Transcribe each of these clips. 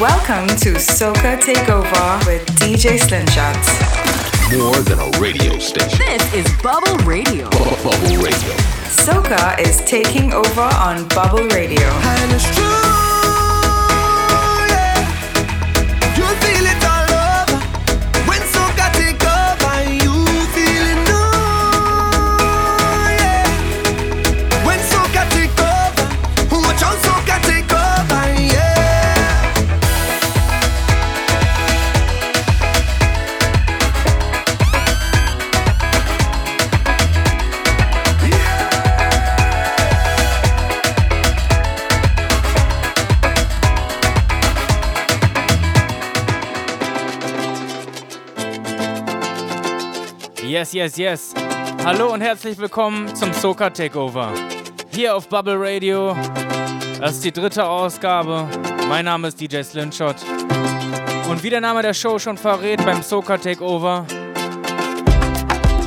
Welcome to Soca Takeover with DJ Slingshots. More than a radio station. This is Bubble Radio. Bubble Radio. Soca is taking over on Bubble Radio. Yes, yes, yes. Hallo und herzlich willkommen zum Soca Takeover. Hier auf Bubble Radio. Das ist die dritte Ausgabe. Mein Name ist DJ Slingshot. Und wie der Name der Show schon verrät, beim Soca Takeover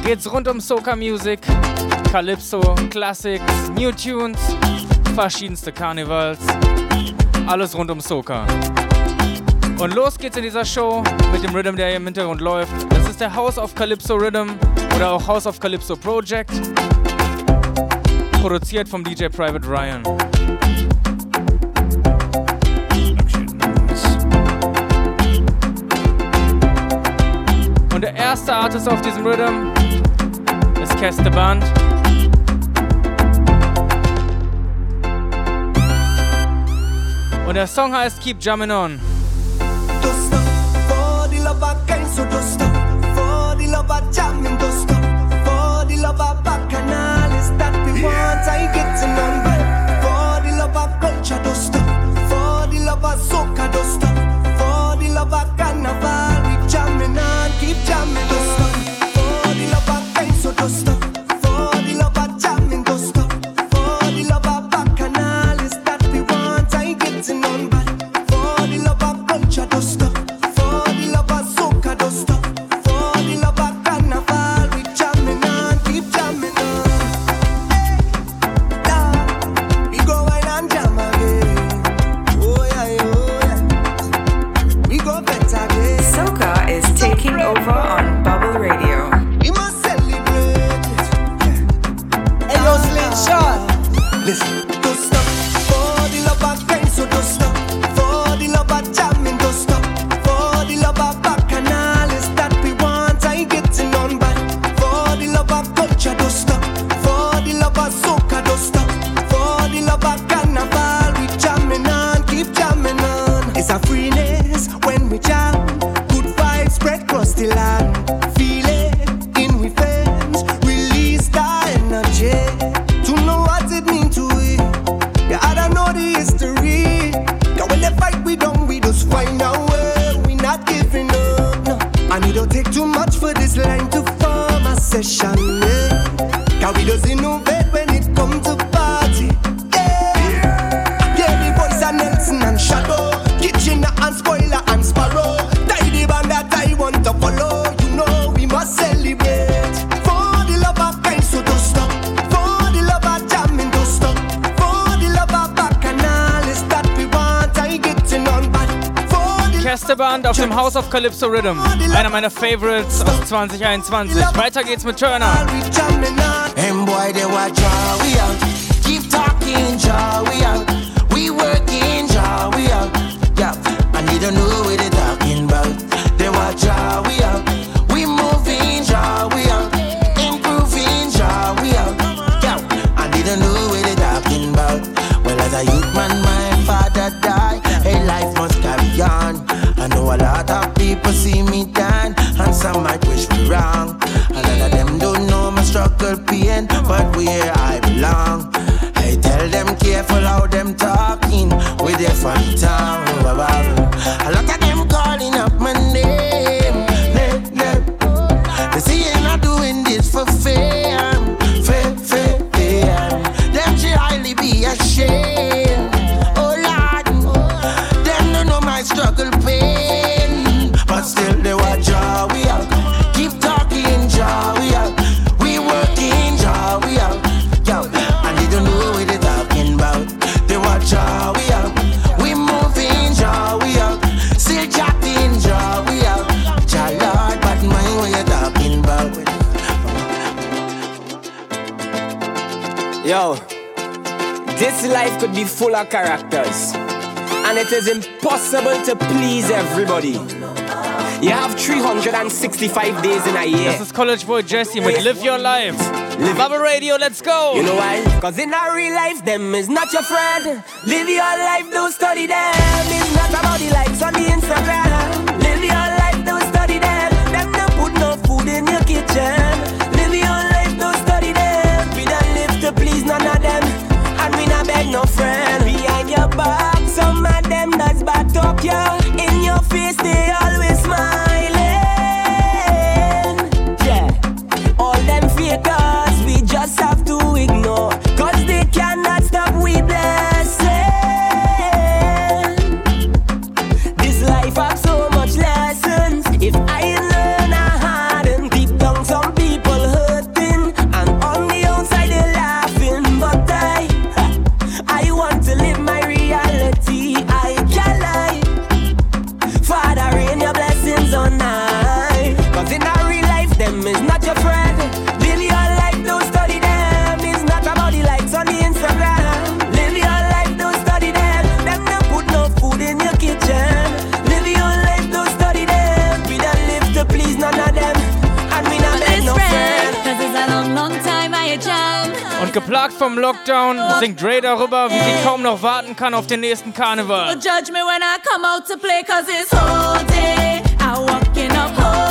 geht's rund um Soca Music, Calypso, Classics, New Tunes, verschiedenste Karnevals. Alles rund um Soca. Und los geht's in dieser Show mit dem Rhythm, der hier im Hintergrund läuft. Der House of Calypso Rhythm oder auch House of Calypso Project. Produziert vom DJ Private Ryan. Und der erste Artist auf diesem Rhythm ist Keste Band. Und der Song heißt Keep Jumping On. erste Band auf dem House of Calypso Rhythm. Einer meiner Favorites aus 2021. Weiter geht's mit Turner. I need to know what they're talking about. They watch how little pain, but where I belong. I tell them careful how them talk. Could be full of characters, and it is impossible to please everybody. You have 365 days in a year. This is College Boy Jesse with Live Your Life. Live Bubble Radio, let's go. You know why? Cause in our real life, them is not your friend. Live your life, don't study them. It's not about the likes on the Instagram. singt Dre darüber, wie sie kaum noch warten kann auf den nächsten Karneval. Judge me when I come out to play, cause it's whole day. I walk in a whole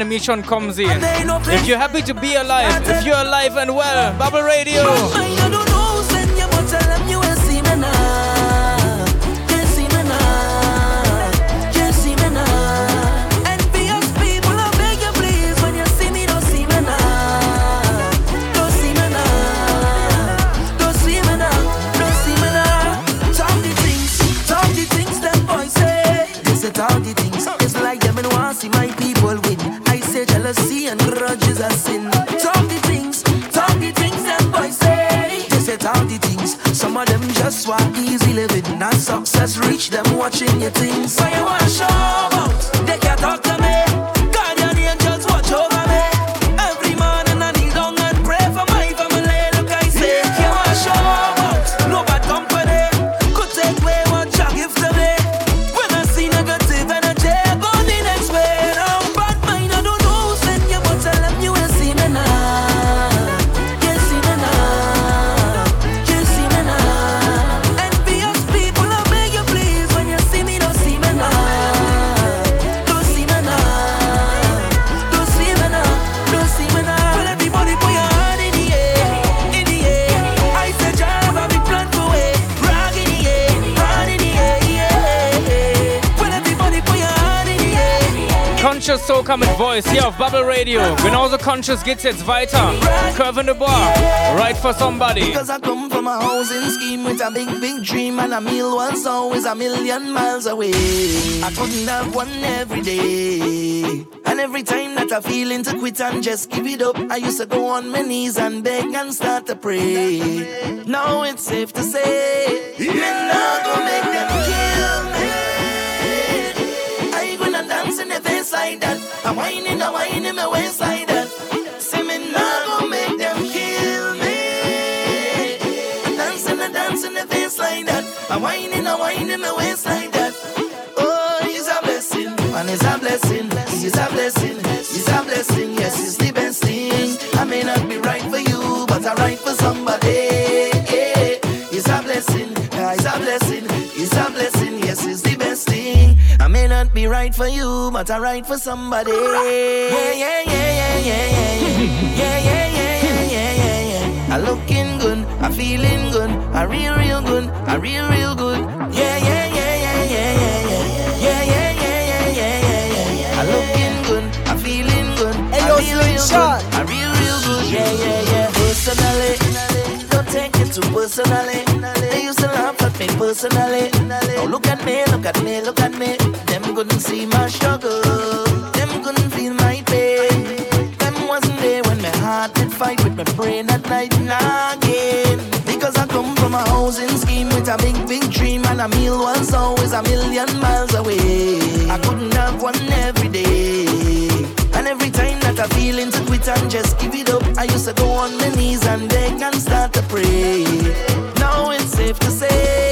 and mission comes in. If you're happy to be alive, if you're alive and well, Bubble Radio. очень не ты Genauso conscious geht's jetzt weiter. Curve in the Bar, Right for Somebody. Because I come from a housing scheme with a big, big dream, and a meal once always a million miles away. I couldn't have one every day. And every time that I feeling to quit and just give it up, I used to go on my knees and beg and start to pray. Now it's safe to say, men not gonna make them kill me. I ain't gonna dance in the face like that. I'm whining, I'm whining my waist like whining, I'm my waist like that. Oh, it's a blessing, and it's a blessing, it's a blessing, it's a blessing. Yes, it's the best thing. I may not be right for you, but I'm right for somebody. It's a blessing, it's a blessing, it's a blessing. Yes, it's the best thing. I may not be right for you, but I'm right for somebody. Yeah, yeah, yeah, yeah, yeah, yeah, yeah, yeah, yeah, yeah, yeah, yeah, yeah. I looking good, I feeling good, I real, real good, I real, real good. Yeah, yeah, yeah, yeah, yeah, yeah, yeah, yeah, yeah, yeah, yeah, yeah, yeah, yeah. I looking good, I feeling good, I real, real good, I real, real good. Yeah, yeah, yeah. Personally, don't take it too personally. They used to laugh at me personally. Now look at me, look at me, look at me. Them couldn't see my struggle. Them couldn't feel my pain. Them wasn't there when my heart did fight with my brain at night and a housing scheme with a big, big dream, and a meal was always a million miles away. I couldn't have one every day. And every time that I feeling to quit and just give it up, I used to go on my knees and beg and start to pray. Now it's safe to say,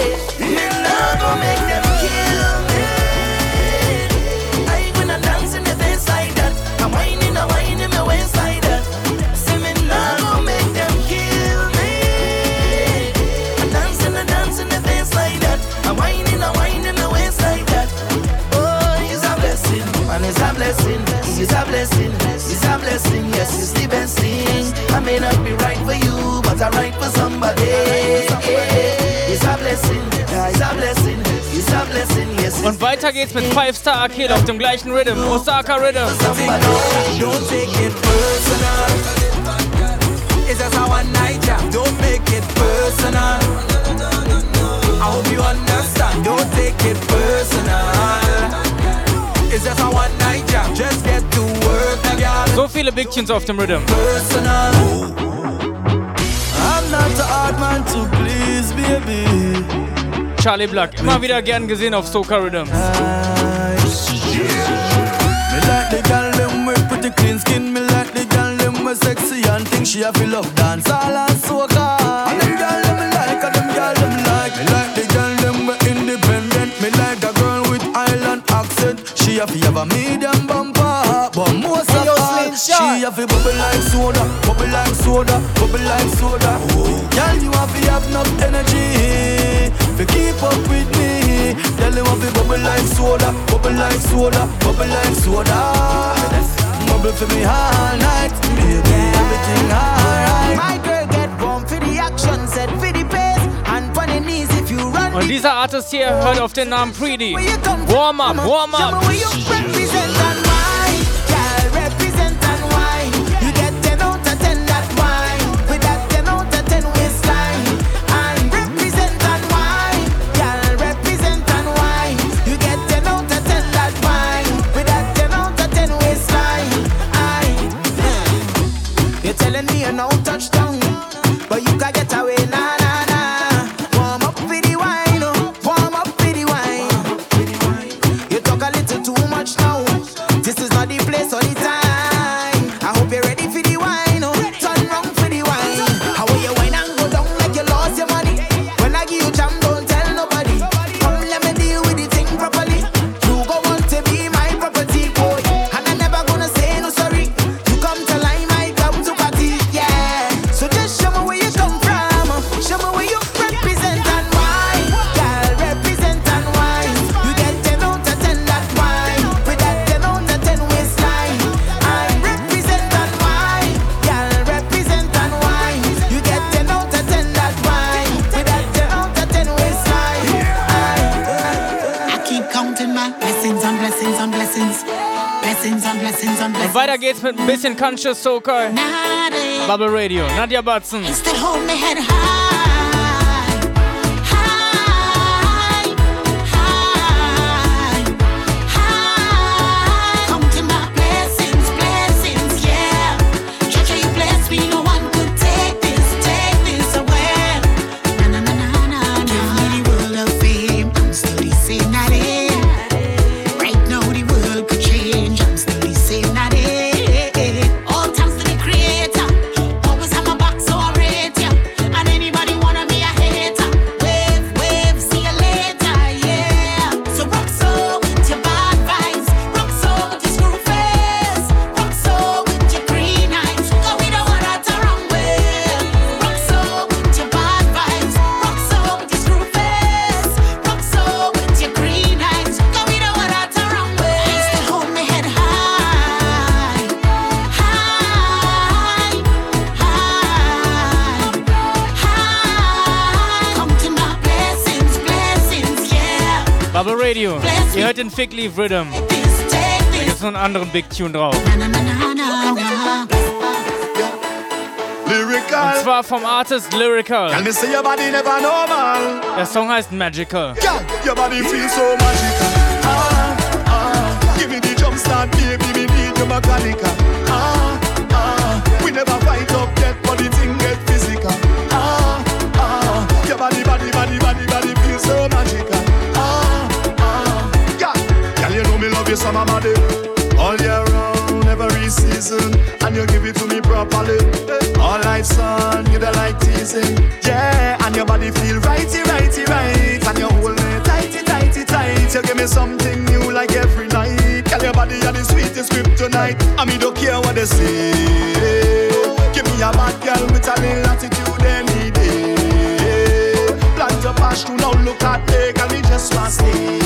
blessing. Yes, it's the best thing. I may not be right for you, but I'm right for somebody. It's a blessing, it's a blessing, it's a blessing. Yes, Und weiter geht's mit Five Star Akil auf dem gleichen Rhythm, Osaka Rhythm. Don't take it personal. It's just a one night jam. Don't make it personal. I hope you understand. Don't take it personal. It's just a one night jam. Just get So viele Big Tunes auf dem Rhythm. Charlie Black, immer Personal. I'm not the hard man to please, baby. Charlie Black, immer wieder gern gesehen auf Soca Rhythm. She have to have a medium have to bubble like soda, bubble like soda, bubble like soda. Girl, you have to have enough energy to keep up with me. Girl, you have to bubble like soda, bubble like soda, bubble like soda. Bubble for me all night, baby, everything alright. My girl get warm for the action, set for the pace, and on your knees if you run. Und dieser Artist hier hört auf den Namen Preedy. Warm up, warm up. Und blessings. weiter geht's mit ein bisschen Conscious. Nade. Bubble Radio. Nadja Batzen. Night in Fig Leaf Rhythm. Da gibt's noch einen anderen Big Tune drauf. Und zwar vom Artist Lyrical. Der Song heißt Magical. Ja, your body feels so magical. Ah, ah. Give me the jump start, baby, me need your mechanical. Summer body. All year round, every season, and you give it to me properly. All life, son, you don't like teasing. Yeah, and your body feel righty, righty, right. And you hold me tighty, tighty, tight. You give me something new like every night. Girl, your body are the sweetest kryptonite. And me don't care what they say. Give me a bad girl with a little attitude any day. Plant a pass to now look at me, girl, me just want stay.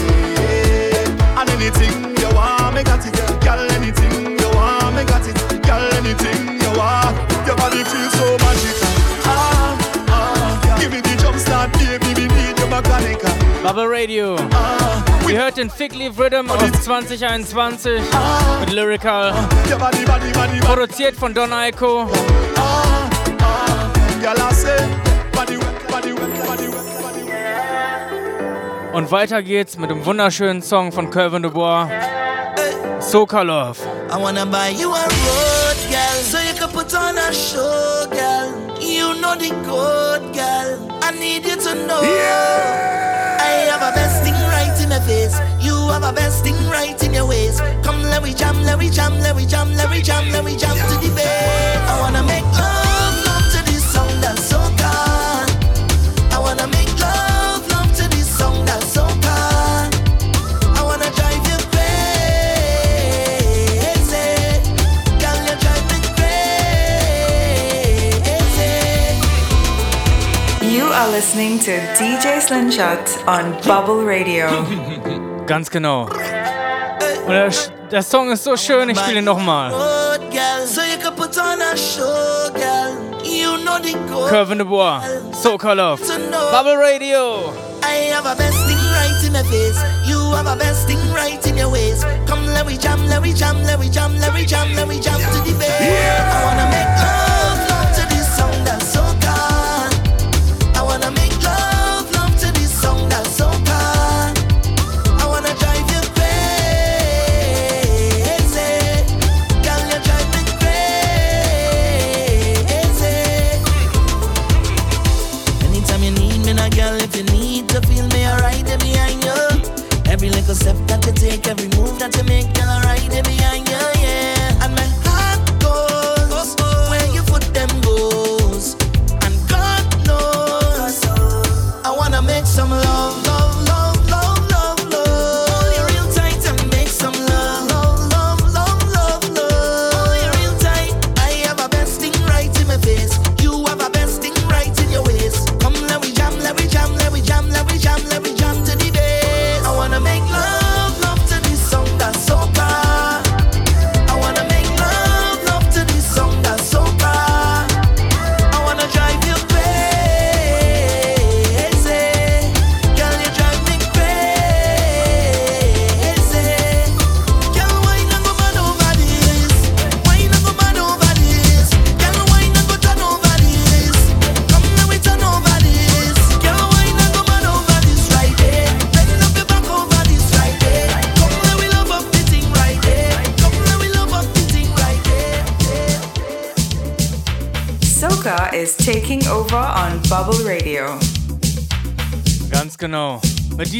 And anything Bubble Radio. Ihr hört den Fig Leaf Rhythm aus 2021 mit Lyrical. Produziert von Don Aiko. Und weiter geht's mit dem wunderschönen Song von Calvin Dubois. Soca Love. I wanna buy you a road, girl, so you can put on a show, girl. You know the code, girl. I need you to know. I have a best thing right in my face. You have a best thing right in your ways. Come, let we jam, let we jam, let we jam, let we jam, let we jam to the bed. I wanna make love are listening to DJ Slingshot on Bubble Radio. Ganz genau. Und der, der Song ist so schön, ich spiele ihn nochmal. Road girl, so you can put on a show, girl. You know the code. Calvin Dubois. Love. Bubble Radio. I have a best thing right in my face. You have a best thing right in your ways. Come, let we jam, let we jam, let we jam, let we jam, let we jam to the bed. I wanna make take, every move that you make,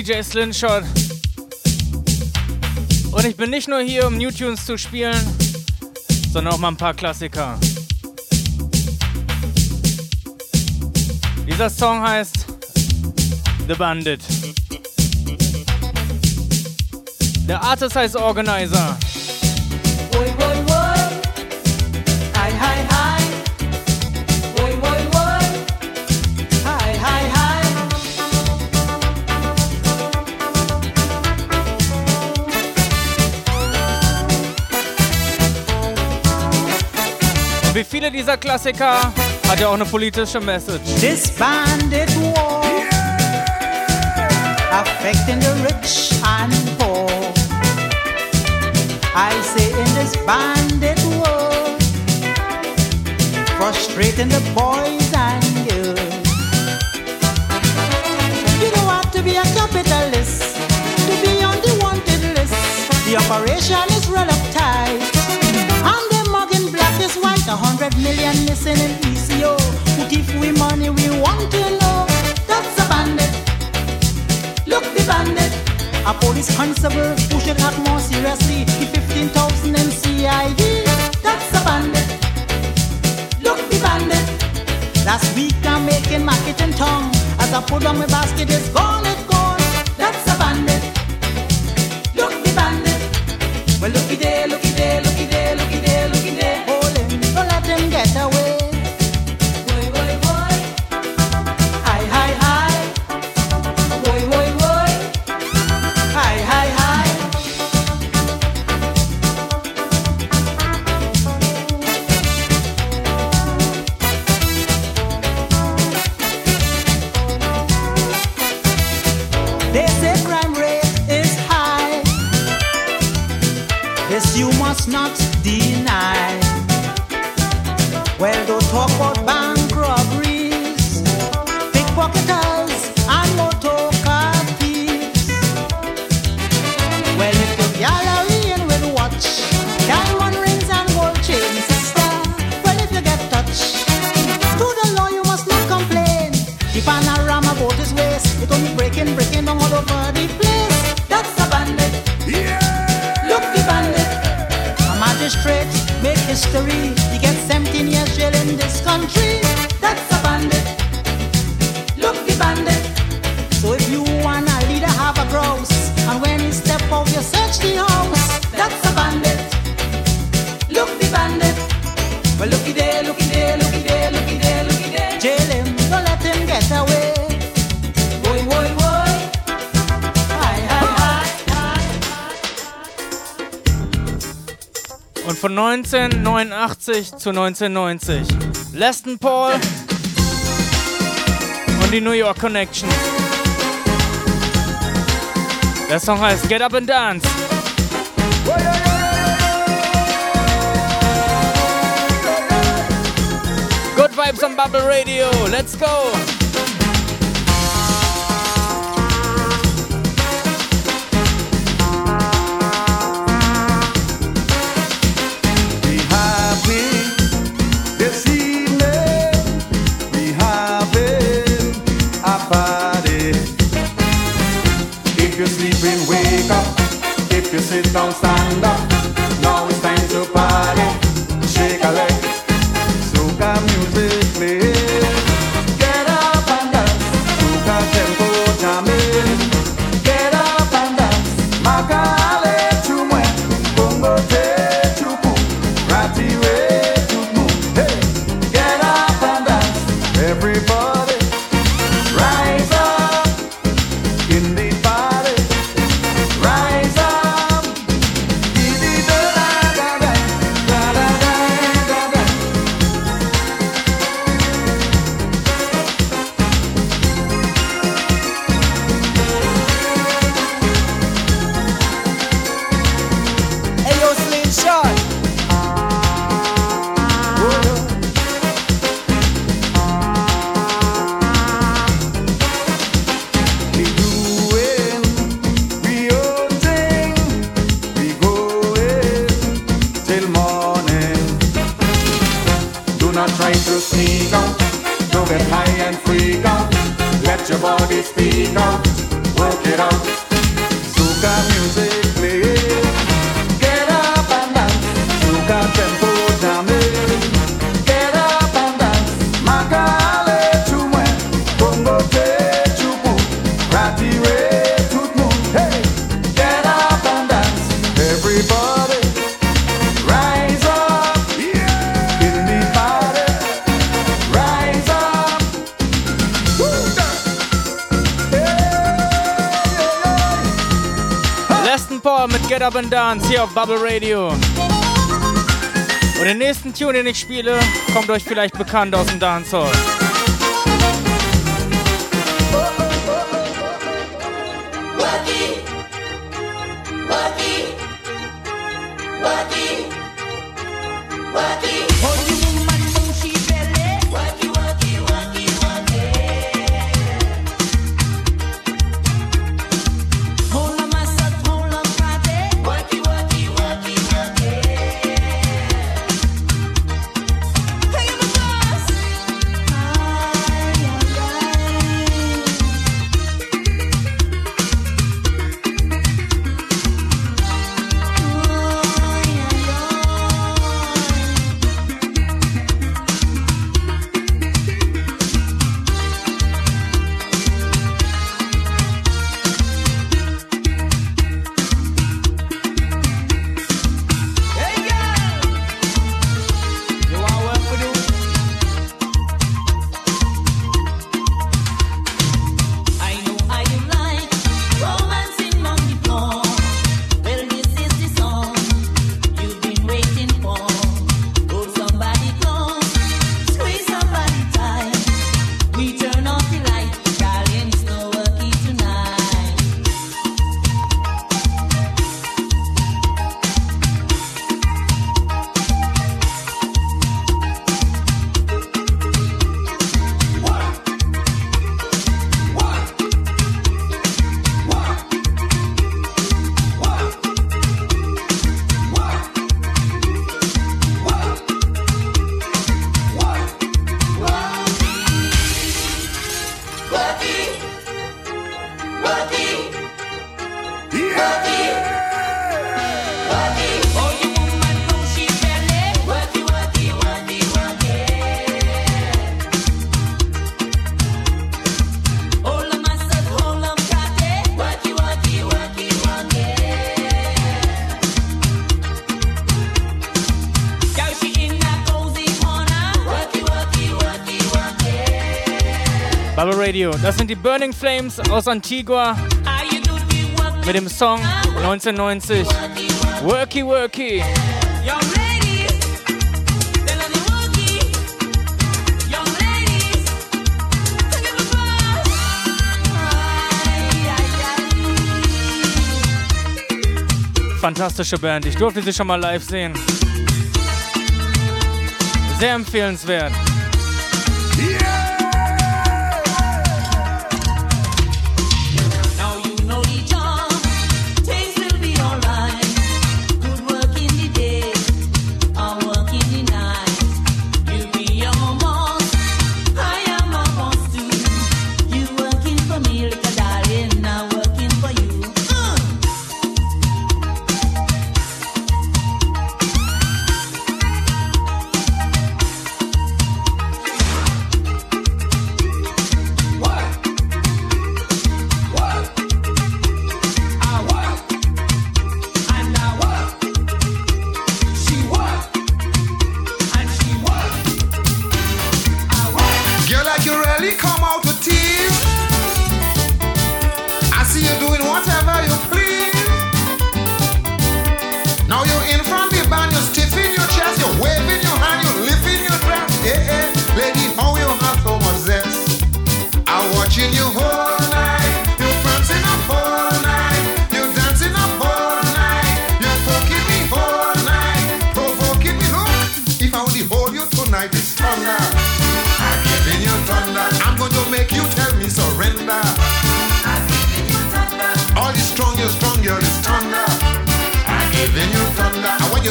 DJ Slingshot. Und ich bin nicht nur hier, um New Tunes zu spielen, sondern auch mal ein paar Klassiker. Dieser Song heißt The Bandit. Der Artist heißt Organizer. Wie viele dieser Klassiker hat er auch eine politische Message. War affecting the rich and poor. I say in this frustrating the boys and girls. You don't have to be a capitalist to be on the wanted list. The operation is real A hundred million missing in PCO. Who give we money we want to know? That's a bandit. Look the bandit. A police constable who should have more seriously the 15,000 in CID. That's a bandit. Look the bandit. Last week I'm making market in tongue. As I put on my basket, it's gone, it's gone. That's a bandit. Look the bandit. Well, looky there, looky there, looky there, you must not deny. Well, don't talk about bank robberies, pickpocketers, and motor thieves. Well, if the gallery in with watch, diamond rings and gold chains, sister. Well, if you get touched, to the law you must not complain. The panorama boat is waste, it only breaking, breaking down all over 1989 zu 1990 Leston Paul und die New York Connection. Der Song heißt Get Up and Dance. Good vibes on Bubble Radio. Let's go. hier auf Bubble Radio. Und den nächsten Tune, den ich spiele, kommt euch vielleicht bekannt aus dem Dancehall. Work it, work. Solar Radio. Das sind die Burning Flames aus Antigua mit dem Song 1990 Worky Worky. Fantastische Band. Ich durfte sie schon mal live sehen. Sehr empfehlenswert.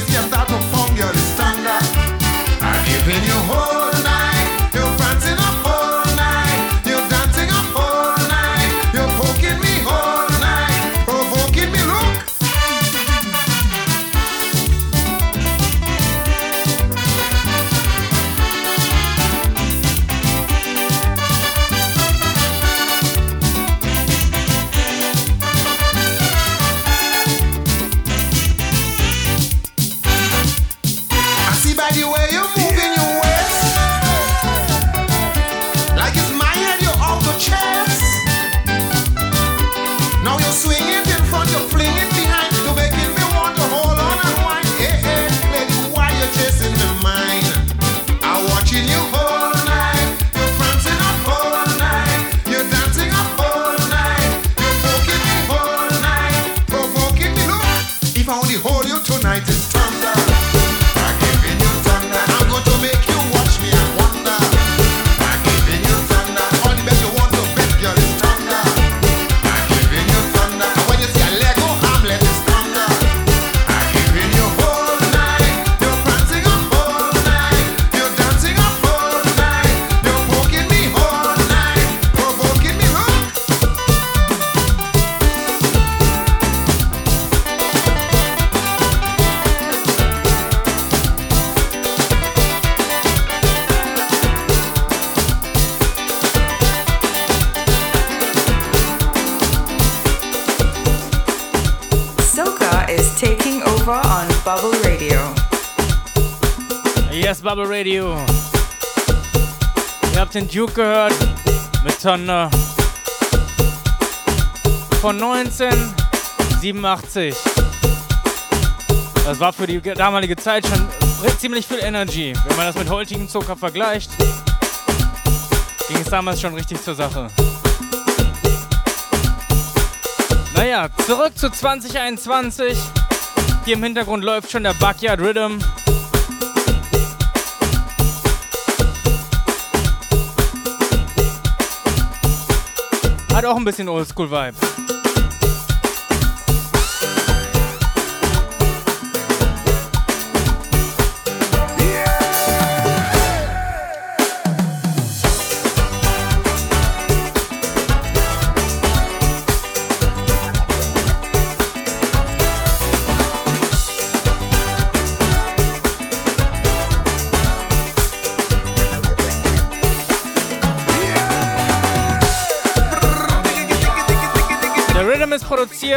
que Nova on Bubble Radio. Yes, Bubble Radio. Ihr habt den Duke gehört mit Thunder von 1987. Das war für die damalige Zeit schon ziemlich viel Energy. Wenn man das mit heutigem Zucker vergleicht, ging es damals schon richtig zur Sache. Naja, zurück zu 2021. Hier im Hintergrund läuft schon der Backyard Rhythm. Hat auch ein bisschen Oldschool-Vibe.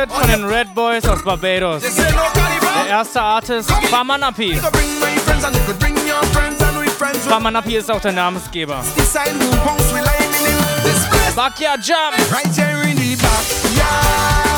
Wicked von den Red Boys aus Barbados. Der erste Artist, Farmer Nappy. Famanapi ist auch der Namensgeber. Backyard Jump! Right here in the backyard.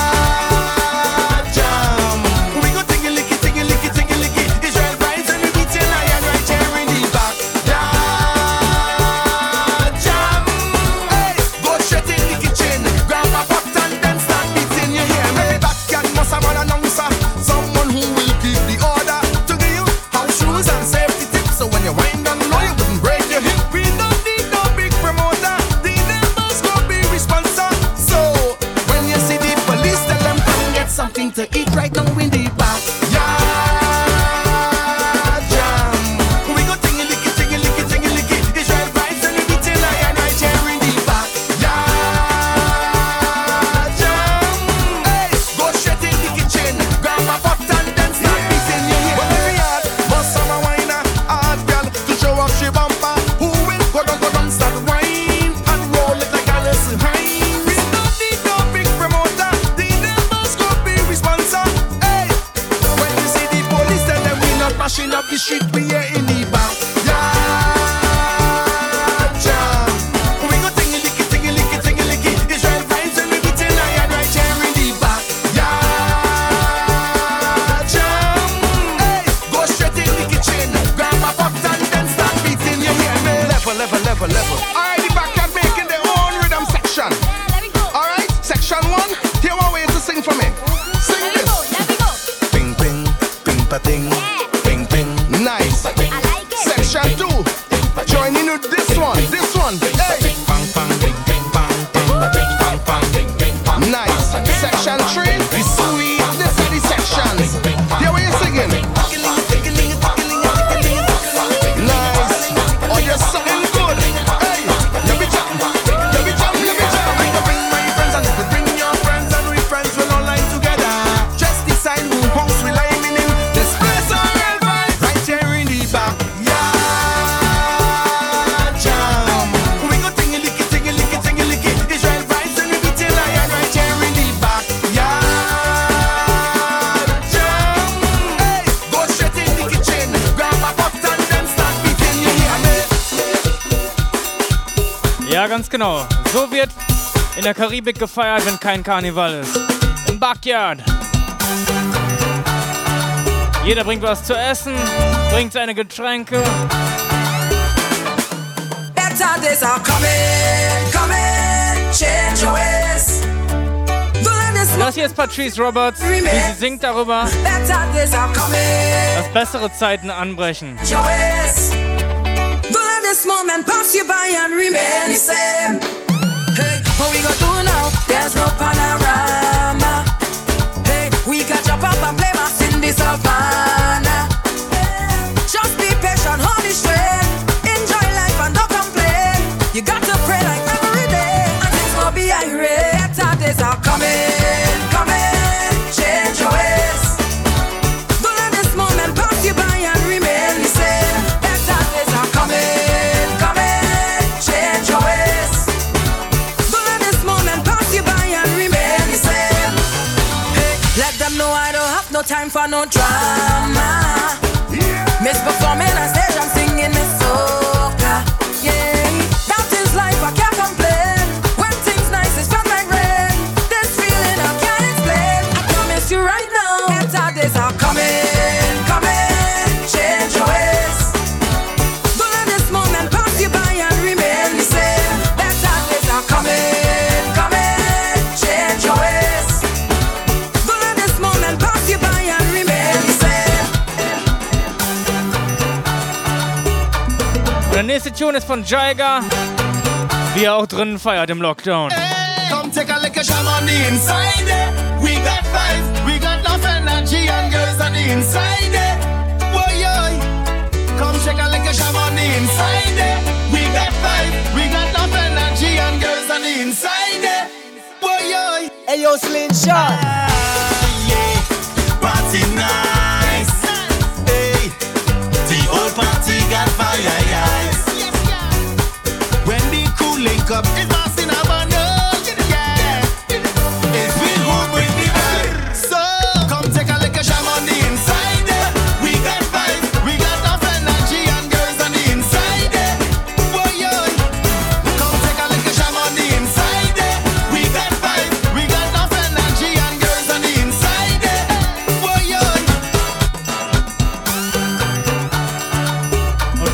genau. So wird in der Karibik gefeiert, wenn kein Karneval ist. Im Backyard. Jeder bringt was zu essen, bringt seine Getränke. Das hier ist Patrice Roberts, wie sie singt darüber, dass bessere Zeiten anbrechen. Your. This moment pass you by and remain the same. Hey, what we gonna do now? There's no panorama. Hey, we can jump up and play mass in the savannah. Just be patient, hold it straight. Enjoy life and don't complain. You got no Und der nächste Tune ist von Jaiga, wie er auch drinnen feiert im Lockdown. Come take a look at Sham on the inside there. We got vibes, we got enough energy and girls on the inside there. Boy, yo. Come take a look at Sham on the inside there. We got vibes, we got enough energy and girls on the inside there. Boy, yo. Hey yo, Slingshot. yeah, party nice. Hey, the old party got fire, crew link up, it's not in a bundle,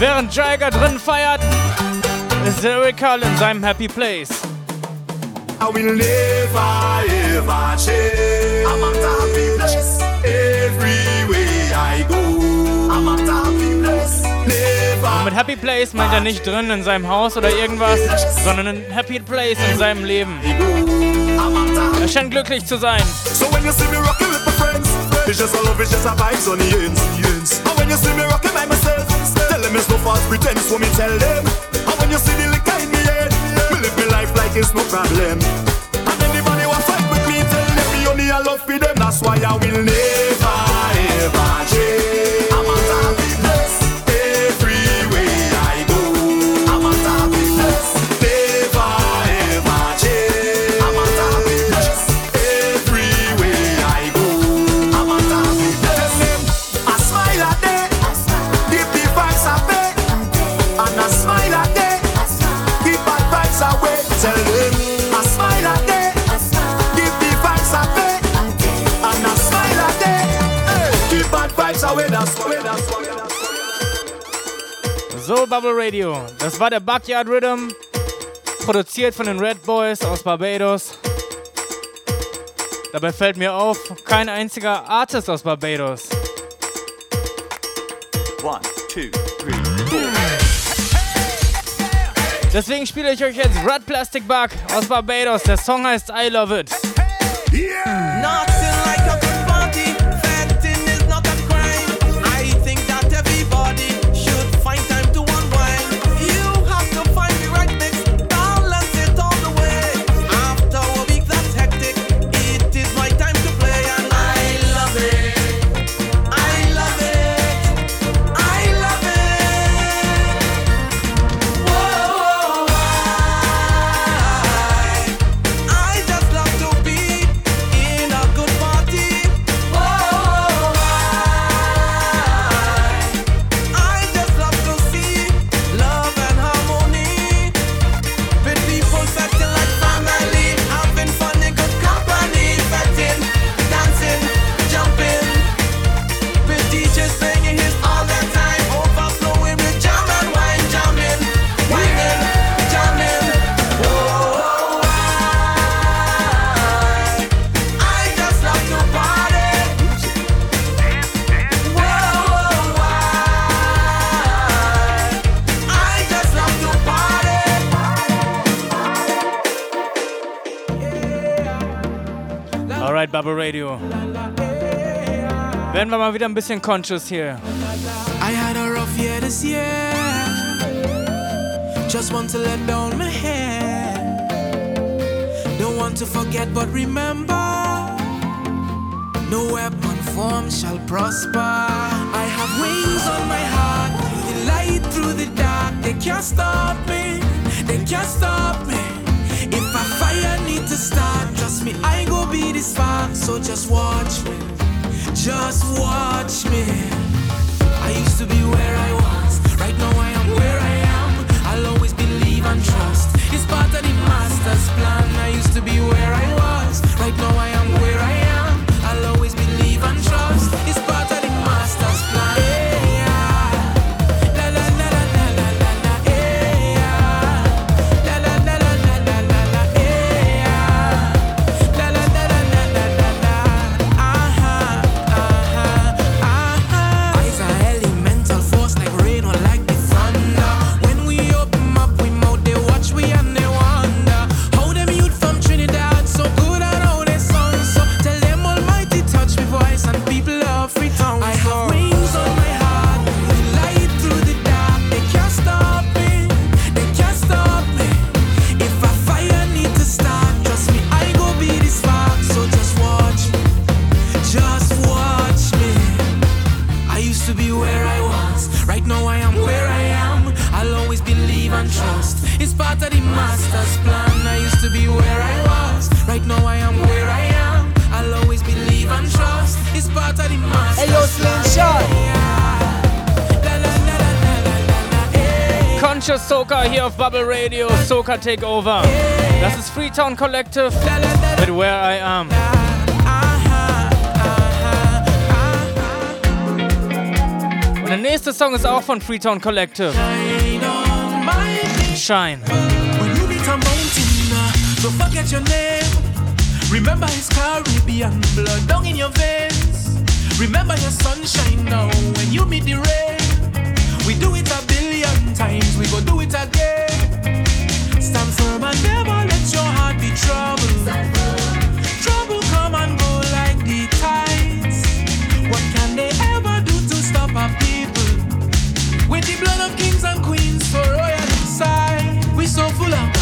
während Jaiga drin feiert, Carl in seinem Happy Place. I will never ever change. I'm a happy place. Everywhere I go. I'm a happy place. Never. Und mit Happy Place meint er nicht drin in seinem Haus oder irgendwas, sondern ein Happy Place in seinem Leben. Er scheint glücklich zu sein. So when you see me rocking with my friends, it's just a love, it's just a vibes on the ends. And when you see me rocking by myself, tell them it's no false pretense when me tell them. And when you see the life like it's no problem. And anybody who fight with me, tell them me only a love for them. That's why I will never ever change. So, Bubble Radio. Das war der Backyard Rhythm, produziert von den Red Boys aus Barbados. Dabei fällt mir auf, kein einziger Artist aus Barbados. One, two, three, four. Deswegen spiele ich euch jetzt Red Plastic Bug aus Barbados. Der Song heißt I Love It. Nothing at Bubble Radio. Werden wir mal wieder ein bisschen conscious hier. I had a rough year this year. Just want to let down my hair. Don't want to forget, but remember. No weapon formed shall prosper. I have wings on my heart, the light through the dark. They can't stop me, they can't stop me. If a fire need to start, trust me, I go be the spark. So just watch me, just watch me. I used to be where I was, right now I am where I am. I'll always believe and trust. It's part of the master's plan. I used to be where I was, right now I am where I am. Soca hier auf Bubble Radio, Soca Takeover. Das ist Freetown Collective mit Where I Am. Und der nächste Song ist auch von Freetown Collective. Shine. When you meet a mountain, uh, don't forget your name. Remember his Caribbean blood down in your veins. Remember your sunshine now when you meet the rain. We do it a billion times, we go do it again. Stand firm and never let your heart be troubled. Trouble come and go like the tides. What can they ever do to stop our people? With the blood of kings and queens for royal inside, we so full of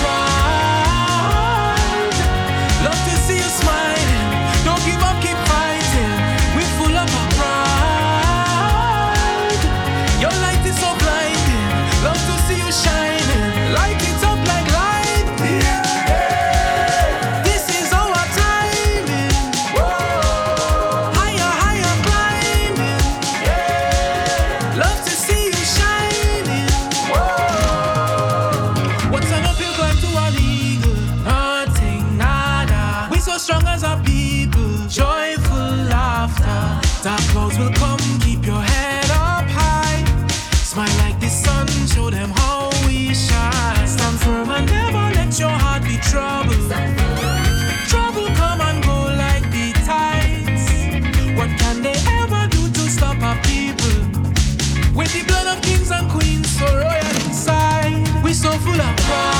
the blood of kings and queens so royal inside, we so full of pride.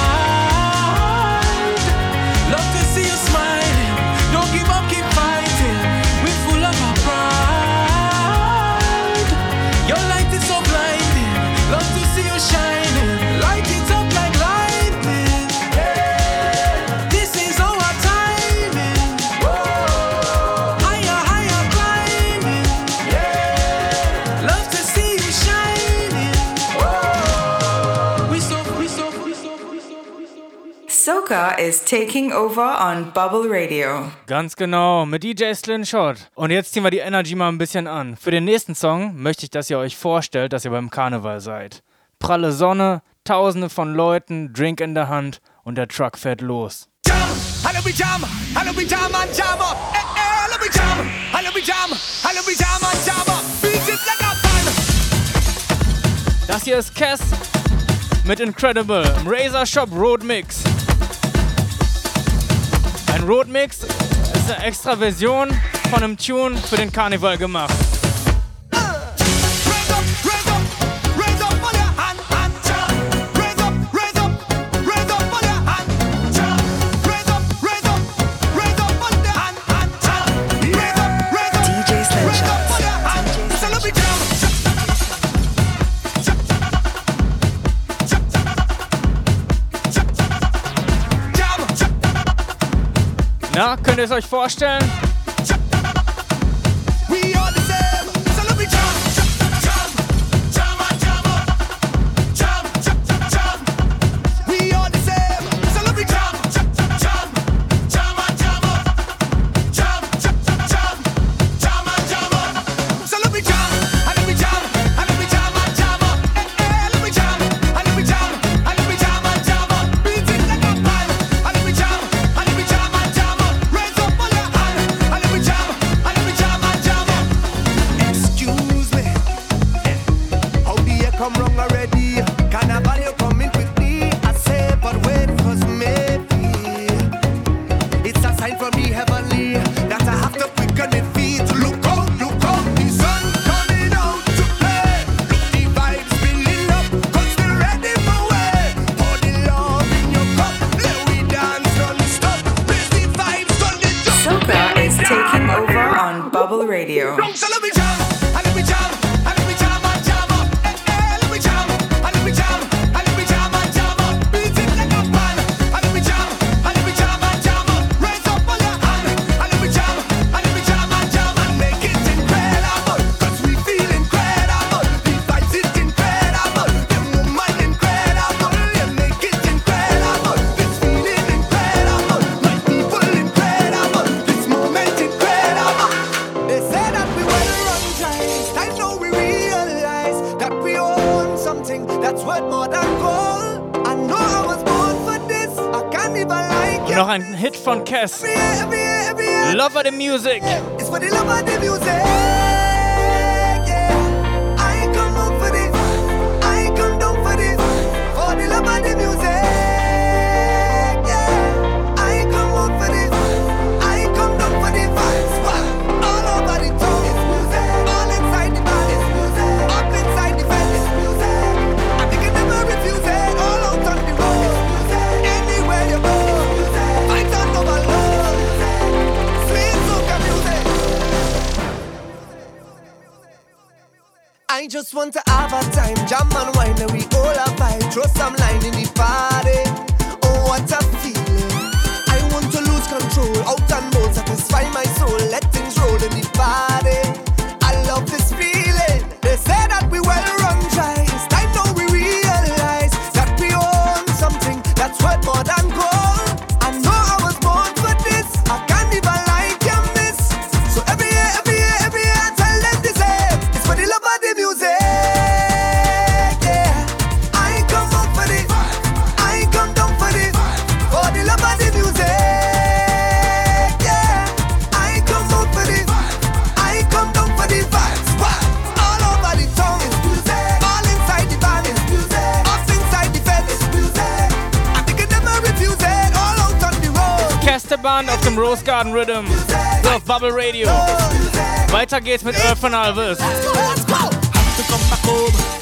Soca is taking over on Bubble Radio. Ganz genau, mit DJ Slingshot. Und jetzt ziehen wir die Energy mal ein bisschen an. Für den nächsten Song möchte ich, dass ihr euch vorstellt, dass ihr beim Karneval seid. Pralle Sonne, tausende von Leuten, Drink in der Hand und der Truck fährt los. Hello we jam, hello we jam and jam up. Eh, eh, jam and jam up. Beat it like a fan. Das hier ist Cass mit Incredible im Razor Shop Road Mix. Ein Road Mix ist eine extra Version von einem Tune für den Karneval gemacht. Ja, könnt ihr es euch vorstellen? want to have a time, jam and wine, and we all a vibe. Throw some line in the fire. Rose Garden Rhythm so Bubble Radio. Weiter geht's mit Earth and Alvis. Hand, komm nach oben,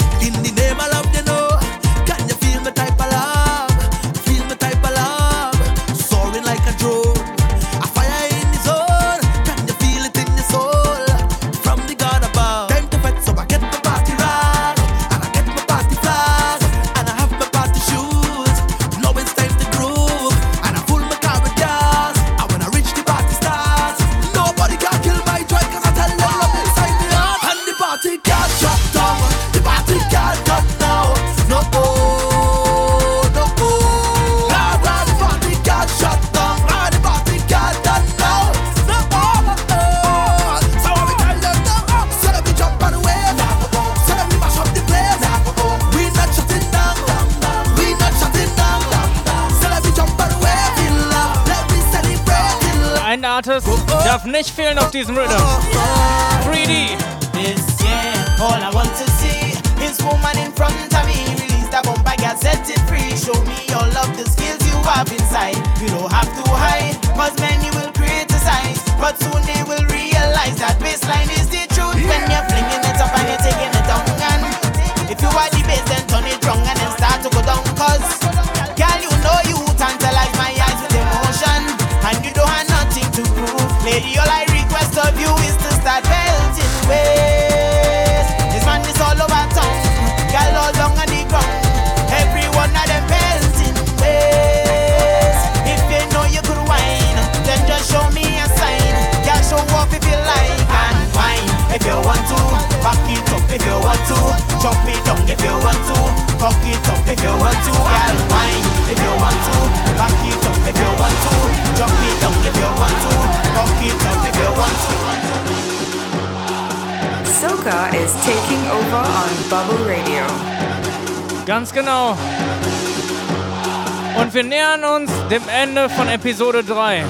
Artist darf nicht fehlen auf diesem Rhythm. 3D. This year, all I want to see is woman in front of me. Release that set it free. Show me your love, the skills you have inside. You don't have to hide, cause many will criticize. But soon they will realize that baseline is the truth. When you're flinging it up and you're taking it down. And if you are the then turn it wrong and then start to go down. Cause if you want to, chop it down if you want to, cock it up if you want to, girl wine if you want to, back it up if you want to, chop it down if you want to, cock it up if you want to. Soca is taking over on Bubble Radio. Ganz genau. Und wir nähern uns dem Ende von Episode 3.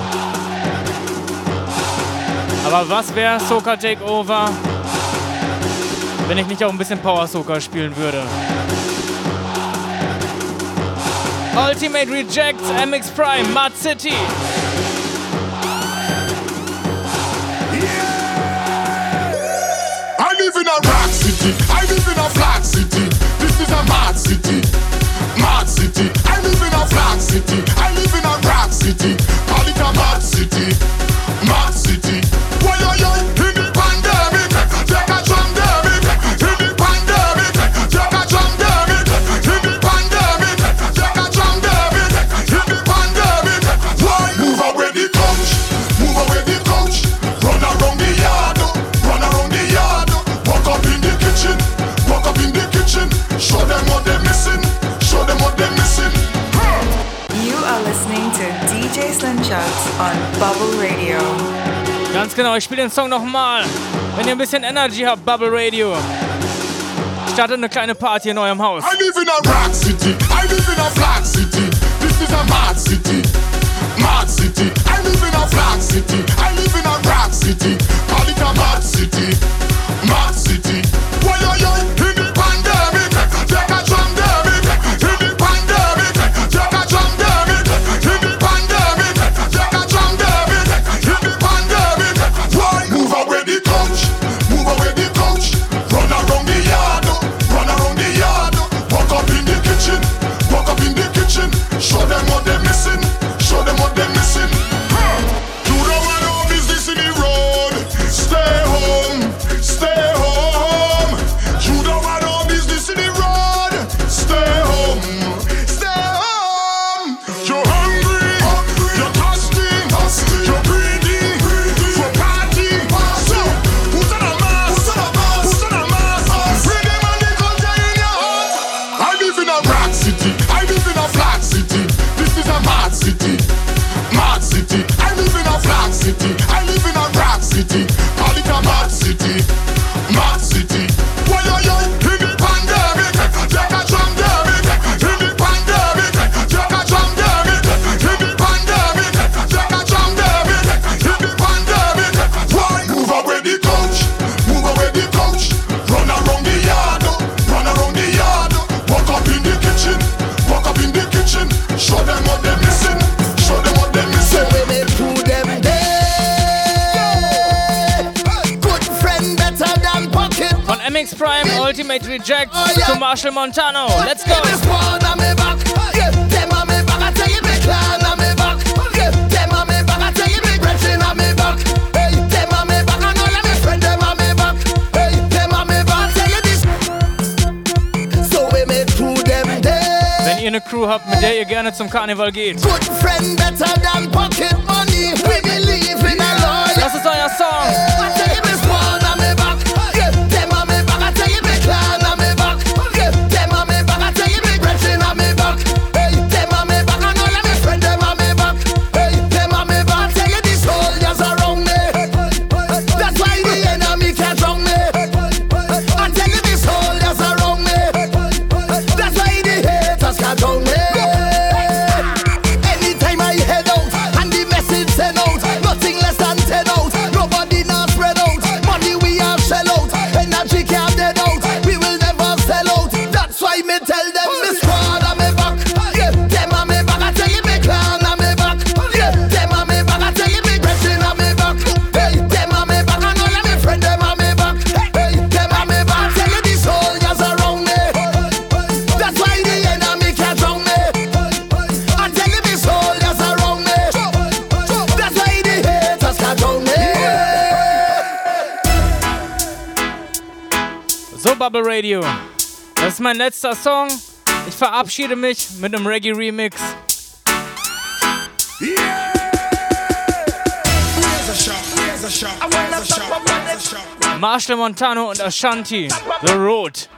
Aber was wäre Soka Takeover wenn ich nicht auch ein bisschen Power Soaker spielen würde. Ultimate Rejects, MX Prime, Mud City. Genau, ich spiele den Song nochmal. Wenn ihr ein bisschen Energy habt, Bubble Radio. Startet eine kleine Party in eurem Haus. I live in a rock city. I live in a flat city. This is a mad city. Mad city. I live in a flat city. I live in a rock city. Call it a mad city. Mad city. Why are you? Machel Montano. Let's go. Wenn ihr Crew habt, mit der ihr gerne zum Karneval geht. Good friend better than pocket money. We believe in Trouble Radio. Das ist mein letzter Song. Ich verabschiede mich mit einem Reggae-Remix. Yeah! Marshall Montano und Ashanti, The Road.